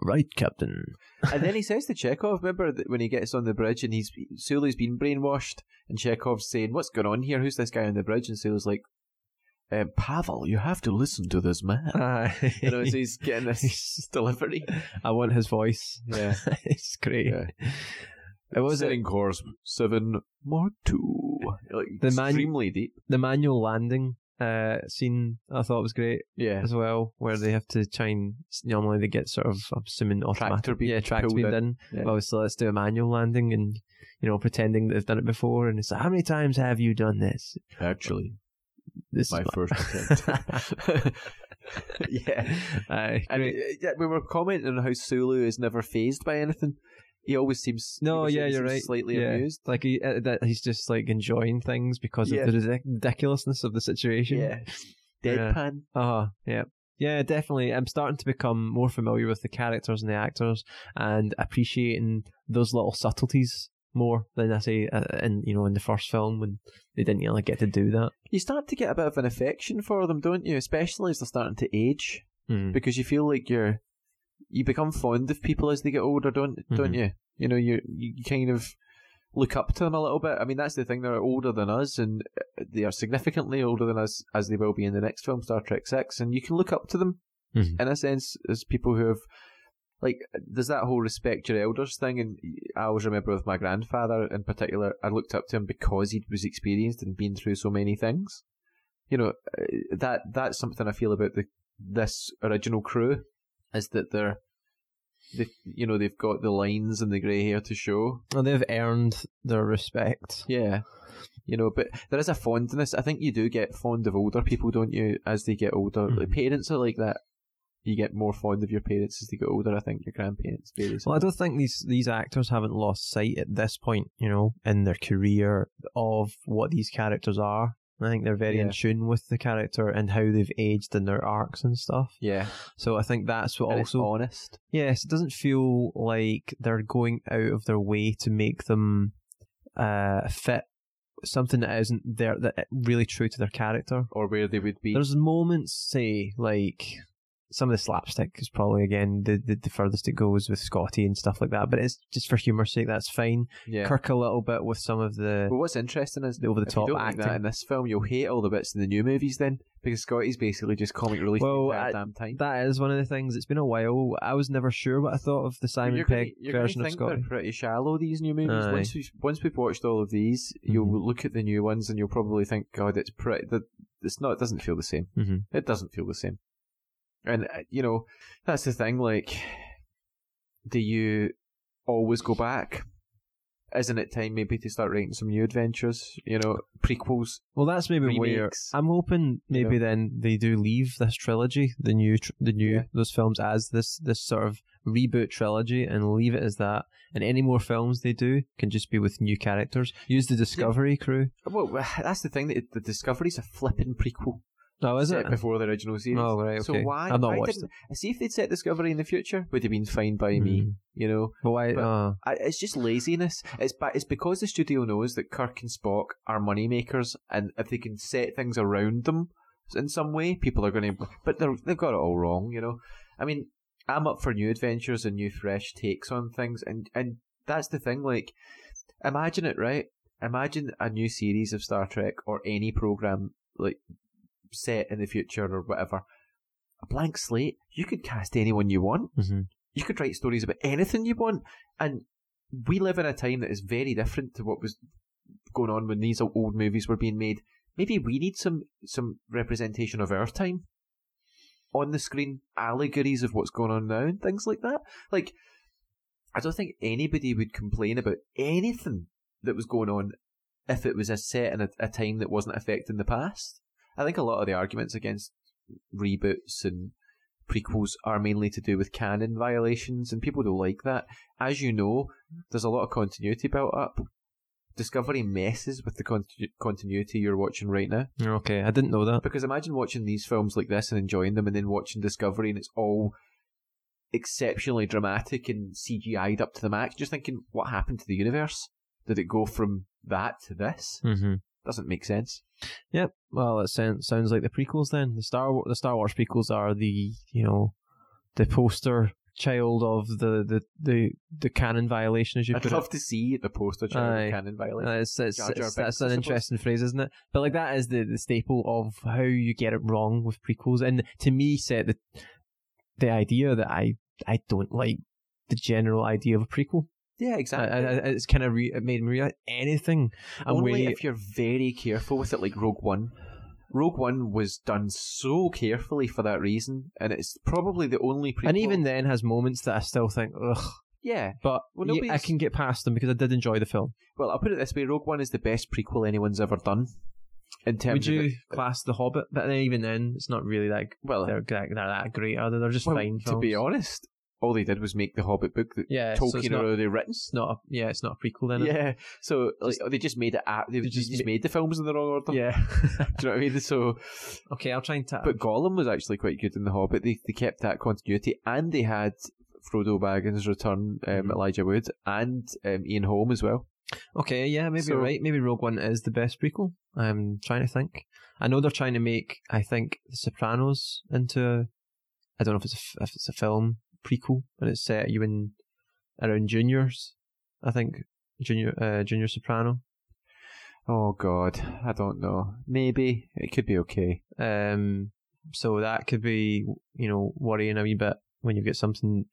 Right, Captain. and then he says to Chekhov, remember that when he gets on the bridge and he's Sulu's been brainwashed, and Chekhov's saying, "What's going on here? Who's this guy on the bridge?" And Sulu's like, um, "Pavel, you have to listen to this man." Aye. You know, so he's getting this delivery. I want his voice. Yeah. it's great. Yeah. It was it, Setting course seven Mark two. Like The extremely deep. the manual landing uh, scene. I thought was great. Yeah. as well, where they have to try and normally they get sort of I'm assuming automatic, Tractor beam yeah, tractor beam in. Yeah. Obviously, let's do a manual landing and you know pretending that they've done it before. And it's like, how many times have you done this? Actually, This is my first attempt. yeah. Aye, And great. uh, yeah, we were commenting on how Sulu is never phased by anything. He always seems No, yeah, you're right. Slightly yeah. amused. Like he, uh, that he's just like enjoying things because Yeah. of the ridic- ridiculousness of the situation. Yeah, Yeah. deadpan. Uh yeah. Yeah, definitely. I'm starting to become more familiar with the characters and the actors and appreciating those little subtleties more than I say uh, in you know in the first film when they didn't really get to do that. You start to get a bit of an affection for them, don't you? Especially as they're starting to age, Mm. because you feel like you're you become fond of people as they get older, don't don't Mhm. you? You know, you you kind of look up to them a little bit. I mean, that's the thing; they're older than us, and uh, they are significantly older than us, as they will be in the next film, Star Trek Six. And you can look up to them Mhm. in a sense as people who have. Like, there's that whole respect your elders thing, and I always remember with my grandfather in particular, I looked up to him because he was experienced and been through so many things. You know, uh, that that's something I feel about the this original crew is that they're, they, you know, they've got the lines and the grey hair to show. And they've earned their respect. Yeah. You know, but there is a fondness. I think you do get fond of older people, don't you, as they get older? Mhm. Like, parents are like that. You get more fond of your parents as they get older. I think your grandparents very Well, I don't think these these actors haven't lost sight at this point, you know, in their career of what these characters are. I think they're very in tune with the character and how they've aged in their arcs and stuff. Yeah. So I think that's what And also honest. Yes, it doesn't feel like they're going out of their way to make them uh, fit something that isn't there that really true to their character. or where they would be. There's moments, say, like some of the slapstick is probably again the, the, the furthest it goes with Scotty and stuff like that. But it's just for humor's sake, that's fine. yeah. Kirk a little bit with some of the But what's interesting is the over the you top don't like that in this film, you'll hate all the bits in the new movies then because Scotty's basically just comic relief Well, the I- damn time. that is one of the things. It's been a while. I was never sure what I thought of the Simon you're Pegg version of Scotty. they're pretty shallow. These new movies. Aye. Once we've, once we've watched all of these, you'll Mhm. look at the new ones and you'll probably think, God, it's pretty. It's not. It doesn't feel the same. hmm It doesn't feel the same. And uh, you know, that's the thing. Like, do you always go back? Isn't it time maybe to start writing some new adventures? You know, prequels. Well, that's maybe where I'm hoping. you Maybe know. then they do leave this trilogy, the new, tr- the new Yeah. those films as this this sort of reboot trilogy, and leave it as that. And any more films they do can just be with new characters. Use the Discovery crew. Well, that's the thing. That the Discovery's a flipping prequel. Oh, is it? before the original series. Oh, right. So why? I've not why watched didn't, See if they'd set Discovery in the future, would have been fine by me. Mm. You know, But why? But- oh, I, it's just laziness. It's ba- it's because the studio knows that Kirk and Spock are money makers, and if they can set things around them in some way, people are going to. But they've got it all wrong. You know, I mean, I'm up for new adventures and new fresh takes on things, and and that's the thing. Like, imagine it, right? Imagine a new series of Star Trek or any program like set in the future or whatever. A blank slate. You could cast anyone you want mhm. you could write stories about anything you want, and we live in a time that is very different to what was going on when these old movies were being made. Maybe we need some some representation of our time on the screen, allegories of what's going on now, and things like that. Like, I don't think anybody would complain about anything that was going on if it was a set in a, a time that wasn't affecting the past. I think a lot of the arguments against reboots and prequels are mainly to do with canon violations, and people don't like that. As you know, there's a lot of continuity built up. Discovery messes with the continu- continuity you're watching right now. Okay, I didn't know that. Because imagine watching these films like this and enjoying them, and then watching Discovery, and it's all exceptionally dramatic and CGI'd up to the max. Just thinking, what happened to the universe? Did it go from that to this? hmm Doesn't make sense. Yep. Well, it sounds sounds like the prequels then. The Star the Star Wars prequels are the you know the poster child of the the the, the canon violation as you I'd put love to see the poster child Aye. of canon it. violation. Uh, it's, it's, Jar Jar it's- that's an interesting phrase, isn't it? But like that is the, the staple of how you get it wrong with prequels, and to me, set the the idea that I I don't like the general idea of a prequel. Yeah, exactly. It's kind of re- it made me realize anything. Only way, if you're very careful with it, like Rogue One. Rogue One was done so carefully for that reason, and it's probably the only prequel. and even then has moments that I still think ugh. yeah. But Well, I can get past them because I did enjoy the film. Well, I'll put it this way: Rogue One is the best prequel anyone's ever done. In terms Would of you it. class The Hobbit? But then even then, it's not really like well, they're, they're that great, are they? They're just well, fine to be honest, all they did was make the Hobbit book that yeah, so it's Tolkien not, had already written. it's not a, yeah, it's not a prequel then. Yeah, so like, they just made it. At, they, They just, just made the films in the wrong order. Yeah. Do you know what I mean? So, okay, I'll try and tap. but Gollum was actually quite good in the Hobbit. They they kept that continuity, and they had Frodo Baggins return, um, Mhm. Elijah Wood, and um, Ian Holm as well. okay, yeah, maybe So- you're right. Maybe Rogue One is the best prequel. I'm trying to think. I know they're trying to make, I think, The Sopranos into. I don't know if it's a, if it's a film prequel, and it's set you in around juniors. I think junior uh, junior soprano. Oh God, I don't know. Maybe it could be okay. Um, so that could be, you know, worrying a wee bit when you get something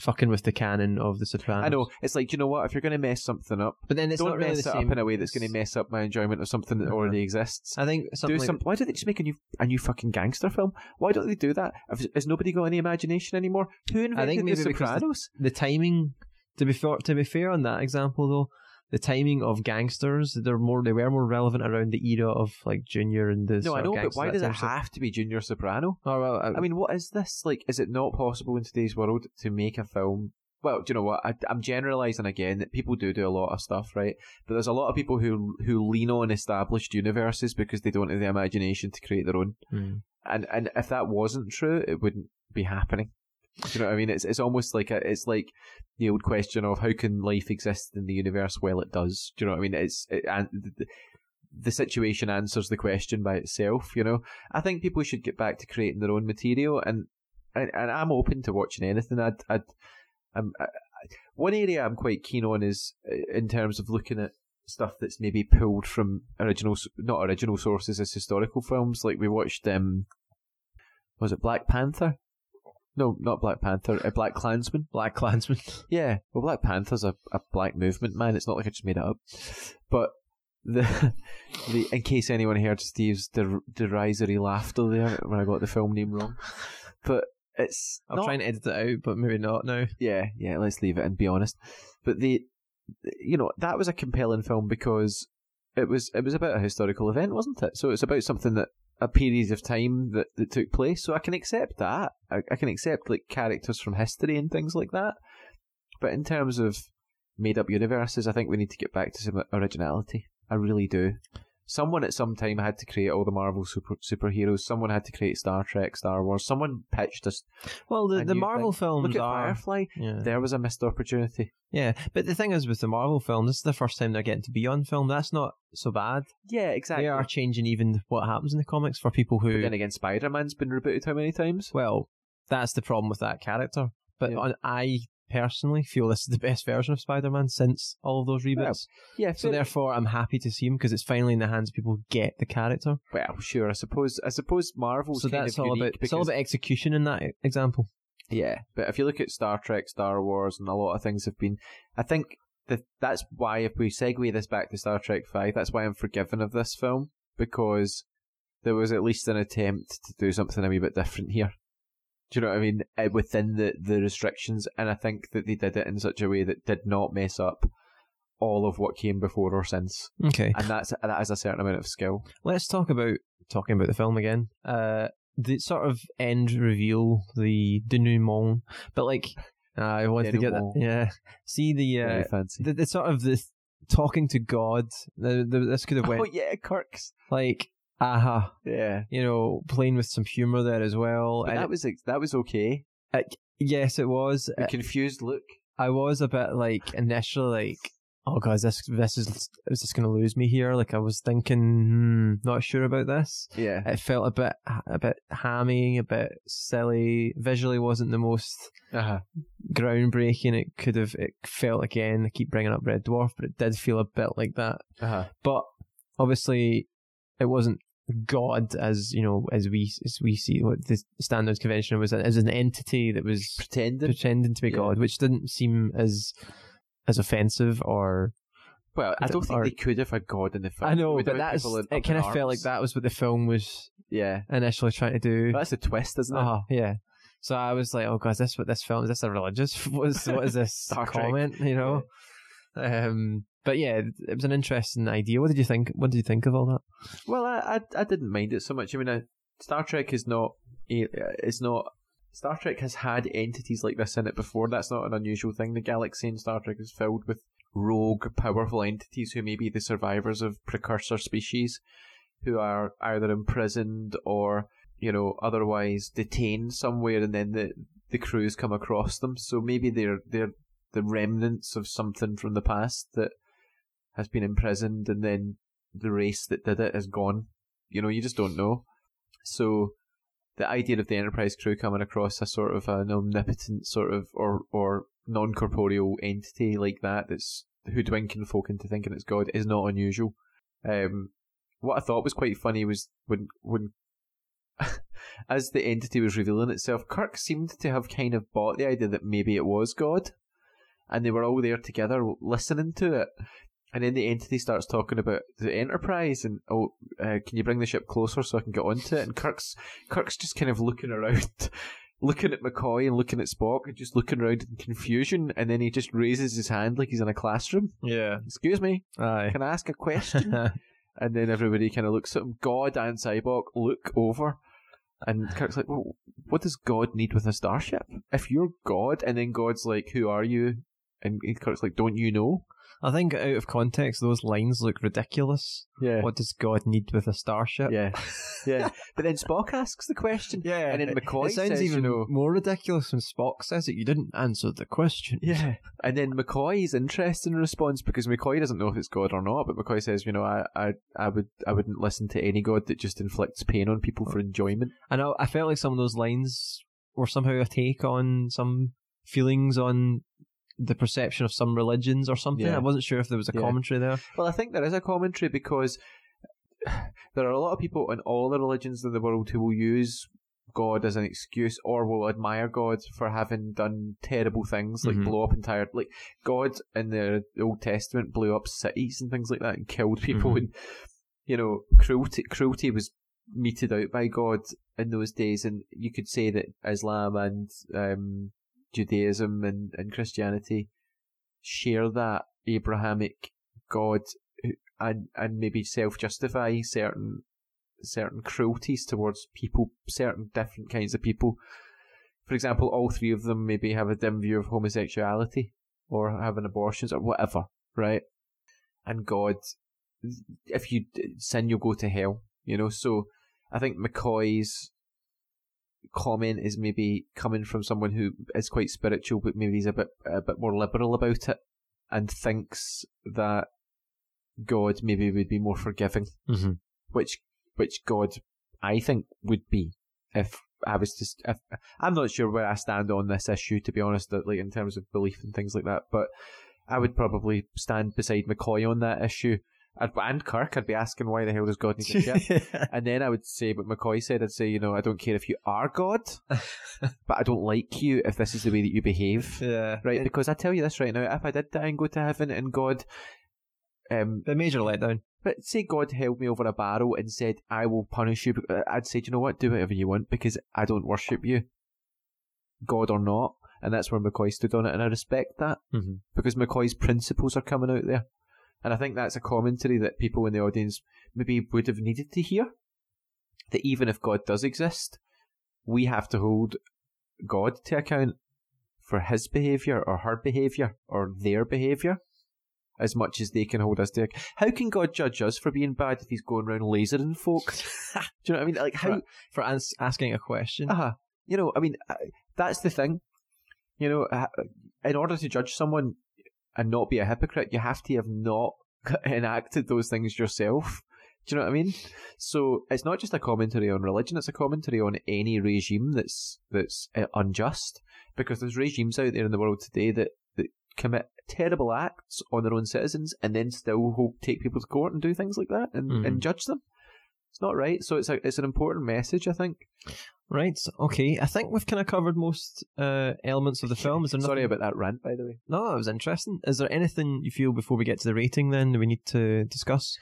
fucking with the canon of the Sopranos. I know it's like you know what? If you're going to mess something up, but then it's don't not really mess the it same. up in a way that's going to mess up my enjoyment of something that Uh-huh. already exists. I think something do like some. Why don't they just make a new a new fucking gangster film? Why don't they do that? Has nobody got any imagination anymore? Who invented think maybe the because the- Sopranos? the timing. To be fair, to be fair on that example though, the timing of gangsters they're more they were more relevant around the era of like Junior and the. no, I know, but why does it have to be Junior Soprano? Oh well, I, I mean, what is this? Like, is it not possible in today's world to make a film? Well, do you know what? I, I'm generalizing again that people do do a lot of stuff, right? But there's a lot of people who who lean on established universes because they don't have the imagination to create their own. Hmm. And and if that wasn't true, it wouldn't be happening. Do you know what I mean? It's it's almost like a, it's like the old question of how can life exist in the universe? Well, it does. Do you know what I mean? It's it, and th- th- the situation answers the question by itself. You know, I think people should get back to creating their own material, and and, and I'm open to watching anything. I'd, I'd I'm, I, one area I'm quite keen on is uh, in terms of looking at stuff that's maybe pulled from original, not original sources as historical films. Like we watched, um, was it Black Panther? No, not Black Panther. A Black Klansman. Black Klansman. Yeah, well, Black Panther's a, a black movement, man. It's not like I just made it up. But the the in case anyone heard Steve's der- derisory laughter there when I got the film name wrong, but it's I'm not- trying to edit it out, but maybe not now. yeah, yeah. Let's leave it and be honest. But the, you know, that was a compelling film because it was it was about a historical event, wasn't it? So it's about something that a period of time that, that took place. So I can accept that. I, I can accept like characters from history and things like that. But in terms of made up universes, I think we need to get back to some originality. I really do. Someone at some time had to create all the Marvel super superheroes. Someone had to create Star Trek, Star Wars. Someone pitched us. Well, the, the Marvel thing. films Look at are. Firefly. Yeah. There was a missed opportunity. yeah, but the thing is with the Marvel film, this is the first time they're getting to be on film. That's not so bad. Yeah, exactly. They are changing even what happens in the comics for people who. But then again, Spider Man's been rebooted how many times? well, that's the problem with that character. But Yeah. I personally feel this is the best version of Spider-Man since all of those reboots. Yeah, so therefore, I'm happy to see him because it's finally in the hands of people who get the character. well, sure. I suppose. I suppose Marvel's so that's all about. It's all about execution in that example. Yeah, but if you look at Star Trek, Star Wars, and a lot of things have been, I think that that's why if we segue this back to Star Trek Five, that's why I'm forgiven of this film because there was at least an attempt to do something a wee bit different here. Do you know what I mean? Uh, Within the the restrictions, and I think that they did it in such a way that did not mess up all of what came before or since, Okay, and that's that is a certain amount of skill. let's talk about talking about the film again. Uh, the sort of end reveal, the denouement, but like I wanted to get that. Yeah, see the uh, fancy. the, the sort of the talking to God. The, the, this could have went oh yeah, Kirk's. like aha, Yeah, you know, playing with some humor there as well. but And that was that was okay. it- yes, it was. The Uh, confused look. I was a bit like initially like, oh god, is this this is is this going to lose me here? Like I was thinking, hmm, not sure about this. Yeah. It felt a bit a bit hammy, a bit silly. Visually, wasn't the most Uh-huh. groundbreaking. It could have. It felt again. I keep bringing up Red Dwarf, but it did feel a bit like that. Uh-huh. But obviously, it wasn't God as you know as we as we see what the standards convention was as an entity that was Pretending. pretending to be Yeah. God, which didn't seem as as offensive or Well, I don't think they could have had God in the film. I know, but that's it. Kind of felt like that was what the film was Yeah, initially trying to do. that's a twist, isn't it? Oh yeah. So I was like, oh god, is this what this film is? This a religious? What is, what is this comment? You know. Um. But yeah, it was an interesting idea. What did you think? What did you think of all that? Well, I, I I didn't mind it so much. I mean, uh, Star Trek is not it's not. Star Trek has had entities like this in it before. That's not an unusual thing. The galaxy in Star Trek is filled with rogue, powerful entities who may be the survivors of precursor species, who are either imprisoned or you know otherwise detained somewhere, and then the the crews come across them. So maybe they're they're the remnants of something from the past that has been imprisoned, and then the race that did it is gone. You know, you just don't know. So the idea of the Enterprise crew coming across a sort of an omnipotent sort of or or non corporeal entity like that that's hoodwinking folk into thinking it's God is not unusual. Um, what I thought was quite funny was when when as the entity was revealing itself, Kirk seemed to have kind of bought the idea that maybe it was God, and they were all there together listening to it. And then the entity starts talking about the Enterprise and oh, uh, can you bring the ship closer so I can get onto it? And Kirk's Kirk's just kind of looking around, looking at McCoy and looking at Spock and just looking around in confusion. And then he just raises his hand like he's in a classroom. Yeah. Excuse me, Aye. can I ask a question? and then everybody kind of looks at him. God and Sybok look over. And Kirk's like, well, what does God need with a starship? If you're God, and then God's like, who are you? And Kirk's like, don't you know? I think out of context, those lines look ridiculous. Yeah. What does God need with a starship? Yeah. Yeah. But then Spock asks the question. Yeah, And then McCoy it sounds says, even you know, more ridiculous when Spock says it. You didn't answer the question. Yeah. And then McCoy's interested in response because McCoy doesn't know if it's God or not, but McCoy says, you know, I, I, I would I wouldn't listen to any God that just inflicts pain on people for enjoyment. And I, I felt like some of those lines were somehow a take on some feelings on the perception of some religions or something. Yeah. I wasn't sure if there was a Yeah. commentary there. Well, I think there is a commentary because there are a lot of people in all the religions in the world who will use God as an excuse or will admire God for having done terrible things like Mhm. blow up entire like God in the Old Testament blew up cities and things like that and killed people Mhm. and you know cruelty cruelty was meted out by God in those days and you could say that Islam and um, Judaism and, and Christianity share that Abrahamic God and and maybe self justify certain certain cruelties towards people, certain different kinds of people. For example, all three of them maybe have a dim view of homosexuality or having abortions or whatever, right? And God, if you sin, you'll go to hell, you know. So I think McCoy's comment is maybe coming from someone who is quite spiritual, but maybe he's a bit a bit more liberal about it, and thinks that God maybe would be more forgiving, Mm-hmm. which which God I think would be if I was just if I'm not sure where I stand on this issue to be honest, like in terms of belief and things like that, but I would probably stand beside McCoy on that issue. I'd, and Kirk, I'd be asking why the hell does God need a ship? And then I would say but McCoy said. I'd say, you know, I don't care if you are God, but I don't like you if this is the way that you behave. yeah. Right? Because I tell you this right now, if I did die and go to heaven and God, um, The major letdown. but say God held me over a barrel and said, I will punish you, uh, I'd say, you know what? Do whatever you want because I don't worship you, God or not. And that's where McCoy stood on it, and I respect that Mm-hmm. because McCoy's principles are coming out there. And I think that's a commentary that people in the audience maybe would have needed to hear. That even if God does exist, we have to hold God to account for his behaviour or her behaviour or their behaviour as much as they can hold us to account. How can God judge us for being bad if he's going around lasering folk? Do you know what I mean? Like, how, For, for ans- asking a question. Uh-huh. You know, I mean, uh, that's the thing. You know, uh, in order to judge someone and not be a hypocrite, you have to have not enacted those things yourself. Do you know what I mean? So it's not just a commentary on religion; it's a commentary on any regime that's that's uh, unjust. Because there's regimes out there in the world today that, that commit terrible acts on their own citizens and then still hold, take people to court and do things like that and, Mhm. and judge them. It's not right. So it's a it's an important message, I think. Right. Okay. I think we've kind of covered most uh, elements of the film. Is there Sorry nothing- about that rant, by the way. No, it was interesting. Is there anything you feel before we get to the rating then that we need to discuss?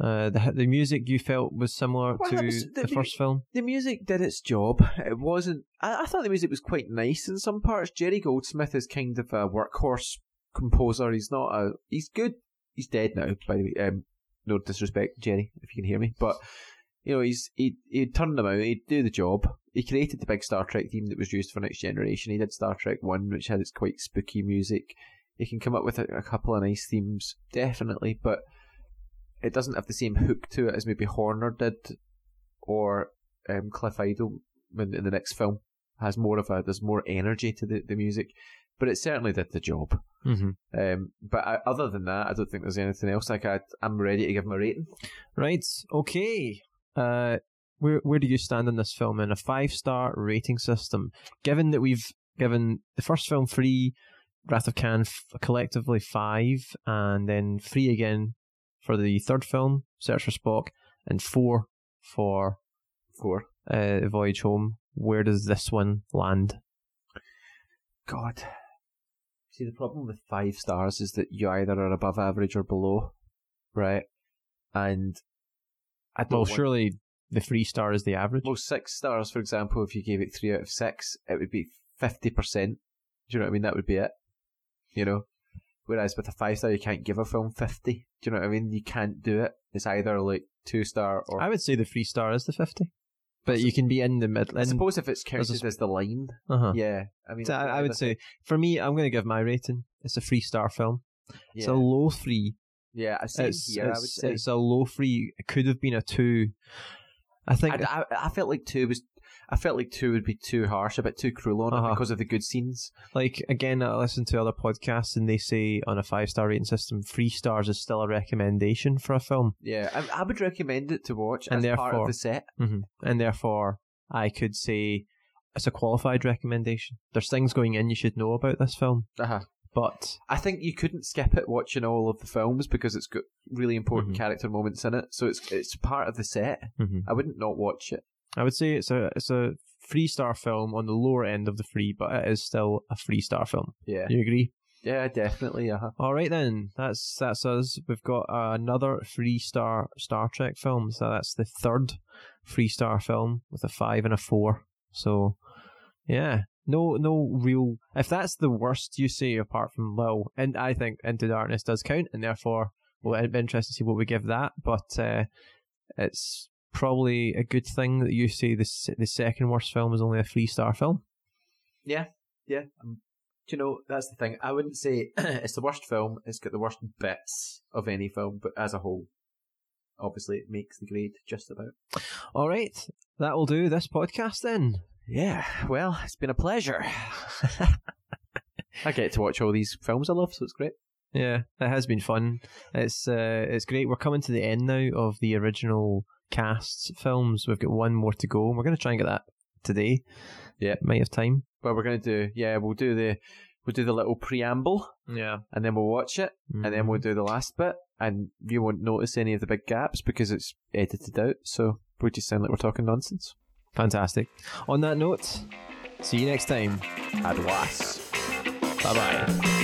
Uh, the the music you felt was similar Well, to was- the, the- first film. The music did its job. It wasn't. I, I thought the music was quite nice in some parts. Jerry Goldsmith is kind of a workhorse composer. He's not a. He's good. He's dead now, by the way. Um, no disrespect, Jerry, if you can hear me, but you know, he's he he turned them out. He'd do the job. He created the big Star Trek theme that was used for Next Generation. He did Star Trek One, which had its quite spooky music. He can come up with a, a couple of nice themes, definitely, but it doesn't have the same hook to it as maybe Horner did, or um, Cliff Idle in, in the next film has more of a there's more energy to the, the music, but it certainly did the job. Mm-hmm. Um, but I, other than that, I don't think there's anything else. Like I, I'm ready to give him a rating. Right. Okay. Uh, where where do you stand on this film in a five star rating system? Given that we've given the first film three, Wrath of Khan f- collectively five, and then three again for the third film, Search for Spock, and four for Four. uh, Voyage Home. Where does this one land? God. See, the problem with five stars is that you either are above average or below, right? And I don't Well, want- surely the three star is the average. Well, six stars, for example, if you gave it three out of six, it would be 50%. Do you know what I mean? That would be it. You know? Whereas with a five star, you can't give a film 50. Do you know what I mean? You can't do it. It's either like two star or. I would say the three star is the fifty, but you can be in the middle. I suppose if it's there's a as the line, Uh huh. yeah. I mean, So I, I would say, for me, I'm going to give my rating. It's a three star film. It's a low three. Yeah. Same It's, here. I would it's, say. it's a low three. It could have been a two. I think. I, I, I felt like two was. I felt like two would be too harsh, a bit too cruel on Uh-huh. it because of the good scenes. like again, I listen to other podcasts and they say on a five star rating system, three stars is still a recommendation for a film, Yeah, I, I would recommend it to watch And as part of therefore- the set. hmm and therefore I could say it's a qualified recommendation. There's things going in you should know about this film, Uh-huh. But I think you couldn't skip it watching all of the films because it's got really important Mhm. character moments in it. So it's it's part of the set. mhm. I wouldn't not watch it. I would say it's a it's a three star film on the lower end of the three, but it is still a three star film. Yeah, Do you agree? yeah, definitely. Uh-huh. All right then, that's that's us. We've got another three star Star Trek film. So that's the third three star film with a five and a four. So yeah, no no real. If that's the worst you say, apart from well, and I think Into Darkness does count, and therefore well, it'd be interesting to see what we give that. But uh, it's probably a good thing that you say the s- the second worst film is only a three star film. Yeah, yeah. Um, do you know that's the thing? I wouldn't say it's the worst film. It's got the worst bits of any film, but as a whole, obviously it makes the grade just about. All right, that will do this podcast then. Yeah. Well, it's been a pleasure. I get to watch all these films I love, so it's great. Yeah, it has been fun. It's uh, it's great. We're coming to the end now of the original cast's films. We've got one more to go, and we're going to try and get that today. Yeah. might have time. But we're gonna do yeah, we'll do the we'll do the little preamble Yeah, and then we'll watch it and then we'll do the last bit and you won't notice any of the big gaps because it's edited out, so we'll just sound like we're talking nonsense. Fantastic. On that note, see you next time. Adwas. Bye bye.